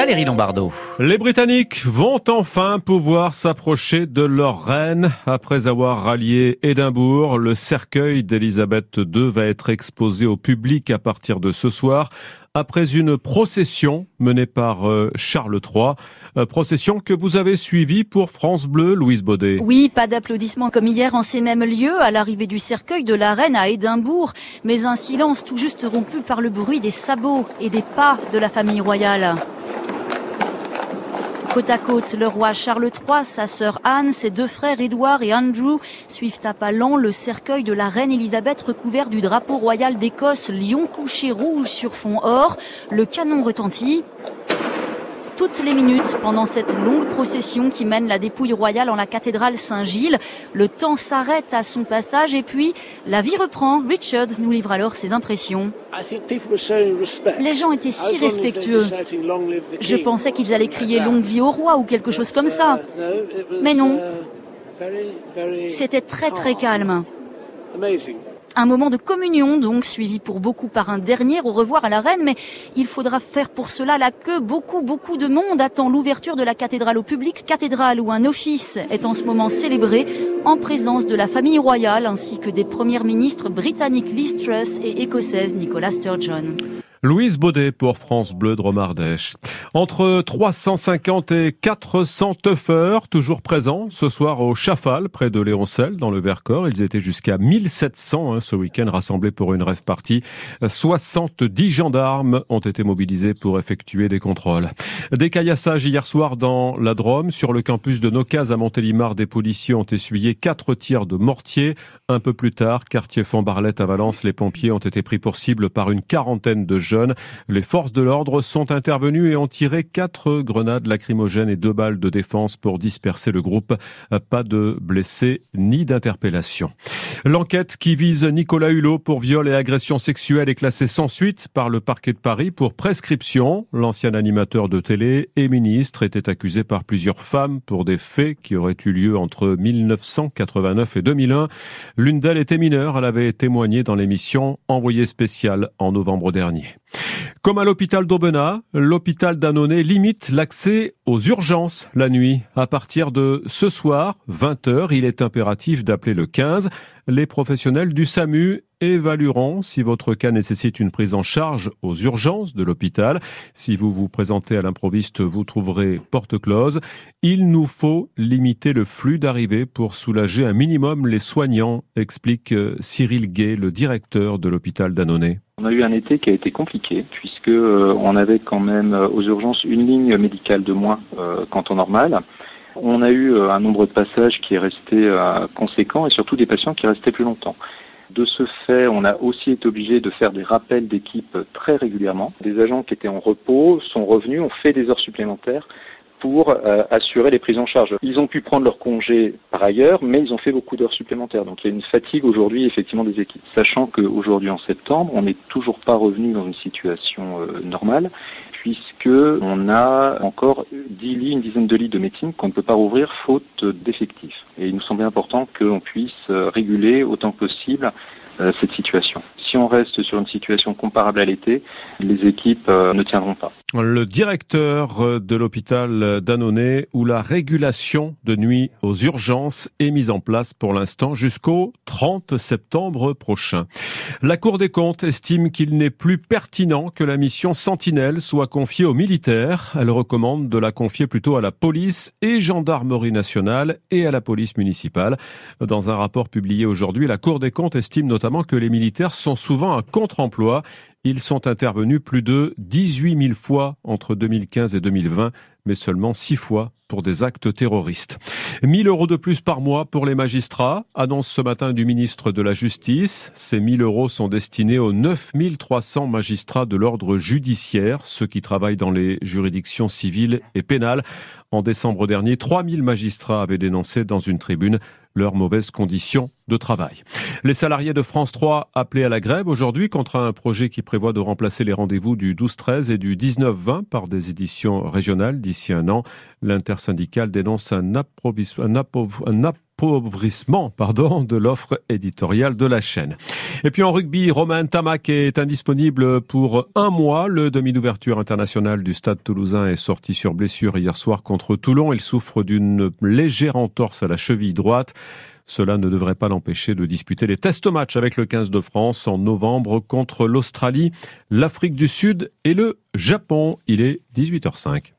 Valérie Lombardo. Les Britanniques vont enfin pouvoir s'approcher de leur reine. Après avoir rallié Édimbourg, le cercueil d'Élisabeth II va être exposé au public à partir de ce soir après une procession menée par euh, Charles III. Euh, procession que vous avez suivie pour France Bleu, Louise Baudet. Oui, pas d'applaudissements comme hier en ces mêmes lieux à l'arrivée du cercueil de la reine à Édimbourg, mais un silence tout juste rompu par le bruit des sabots et des pas de la famille royale. Côte à côte, le roi Charles III, sa sœur Anne, ses deux frères Édouard et Andrew suivent à pas lents le cercueil de la reine Elisabeth recouvert du drapeau royal d'Écosse, lion couché rouge sur fond or. Le canon retentit toutes les minutes pendant cette longue procession qui mène la dépouille royale en la cathédrale Saint-Gilles. Le temps s'arrête à son passage et puis la vie reprend. Richard nous livre alors ses impressions. Les gens étaient si respectueux. Je pensais qu'ils allaient crier longue vie au roi ou quelque chose comme ça. Mais non. C'était très très calme. Un moment de communion, donc, suivi pour beaucoup par un dernier au revoir à la reine, mais il faudra faire pour cela la queue. Beaucoup, beaucoup de monde attend l'ouverture de la cathédrale au public, cathédrale où un office est en ce moment célébré en présence de la famille royale ainsi que des premiers ministres britanniques Liz Truss et écossaise Nicola Sturgeon. Louise Baudet pour France Bleu de Romardèche. Entre 350 et 400 teufeurs toujours présents ce soir au Chafal, près de Léoncel, dans le Vercors. Ils étaient jusqu'à 1700 hein, ce week-end rassemblés pour une rêve partie. 70 gendarmes ont été mobilisés pour effectuer des contrôles. Des caillassages hier soir dans la Drôme. Sur le campus de Nocaz à Montélimar, des policiers ont essuyé quatre tirs de mortier. Un peu plus tard, quartier Font-Barlette à Valence, les pompiers ont été pris pour cible par une quarantaine de Les forces de l'ordre sont intervenues et ont tiré quatre grenades lacrymogènes et deux balles de défense pour disperser le groupe. Pas de blessés ni d'interpellation. L'enquête qui vise Nicolas Hulot pour viol et agression sexuelle est classée sans suite par le parquet de Paris pour prescription. L'ancien animateur de télé et ministre était accusé par plusieurs femmes pour des faits qui auraient eu lieu entre 1989 et 2001. L'une d'elles était mineure. Elle avait témoigné dans l'émission Envoyé spécial en novembre dernier. Comme à l'hôpital d'Aubenas, l'hôpital d'Annonay limite l'accès aux urgences la nuit. À partir de ce soir, 20h, il est impératif d'appeler le 15. Les professionnels du SAMU évalueront si votre cas nécessite une prise en charge aux urgences de l'hôpital. Si vous vous présentez à l'improviste, vous trouverez porte close. Il nous faut limiter le flux d'arrivée pour soulager un minimum les soignants, explique euh, Cyril Gay, le directeur de l'hôpital d'Annonay. On a eu un été qui a été compliqué puisque euh, on avait quand même euh, aux urgences une ligne médicale de moins euh, qu'en temps normal. On a eu un nombre de passages qui est resté conséquent et surtout des patients qui restaient plus longtemps. De ce fait, on a aussi été obligé de faire des rappels d'équipe très régulièrement. Des agents qui étaient en repos sont revenus, ont fait des heures supplémentaires pour euh, assurer les prises en charge. Ils ont pu prendre leur congé par ailleurs, mais ils ont fait beaucoup d'heures supplémentaires. Donc il y a une fatigue aujourd'hui effectivement des équipes. Sachant qu'aujourd'hui en septembre, on n'est toujours pas revenu dans une situation euh, normale puisque on a encore 10 lits, une dizaine de lits de médecine qu'on ne peut pas rouvrir faute d'effectifs. Et il nous semblait important qu'on puisse euh, réguler autant que possible cette situation. Si on reste sur une situation comparable à l'été, les équipes ne tiendront pas le directeur euh, de l'hôpital d'Annonay où la régulation de nuit aux urgences est mise en place pour l'instant jusqu'au 30 septembre prochain. La Cour des comptes estime qu'il n'est plus pertinent que la mission Sentinelle soit confiée aux militaires. Elle recommande de la confier plutôt à la police et gendarmerie nationale et à la police municipale. Dans un rapport publié aujourd'hui, la Cour des comptes estime notamment que les militaires sont souvent un contre-emploi ils sont intervenus plus de 18 000 fois entre 2015 et 2020, mais seulement 6 fois pour des actes terroristes. 1000 euros de plus par mois pour les magistrats, annonce ce matin du ministre de la Justice. Ces 1000 euros sont destinés aux 9300 magistrats de l'ordre judiciaire, ceux qui travaillent dans les juridictions civiles et pénales. En décembre dernier, 3000 magistrats avaient dénoncé dans une tribune leurs mauvaises conditions de travail. Les salariés de France 3 appelés à la grève aujourd'hui contre un projet qui prévoit de remplacer les rendez-vous du 12-13 et du 19-20 par des éditions régionales d'ici un an. L'intersyndicale dénonce un, un, pardon, de l'offre éditoriale de la chaîne. Et puis en rugby, Romain Tamac est indisponible pour un mois. Le demi d'ouverture international du Stade toulousain est sorti sur blessure hier soir contre Toulon. Il souffre d'une légère entorse à la cheville droite. Cela ne devrait pas l'empêcher de disputer les test matchs avec le 15 de France en novembre contre l'Australie, l'Afrique du Sud et le Japon. Il est 18h05.